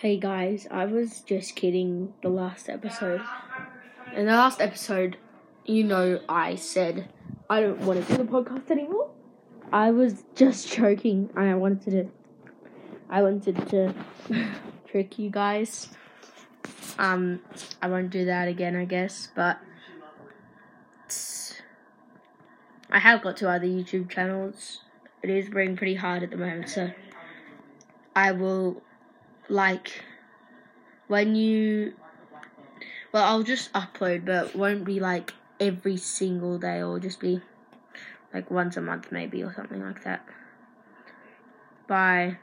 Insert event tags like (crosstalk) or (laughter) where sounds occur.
Hey guys, I was just kidding the last episode. In the last episode, you know, I said I don't want to do the podcast anymore. I was just joking, and I wanted to. I wanted to (laughs) trick you guys. Um, I won't do that again, I guess, but I have got two other YouTube channels. It is being pretty hard at the moment, so I will like when you well I'll just upload but won't be like every single day or just be like once a month maybe or something like that. Bye.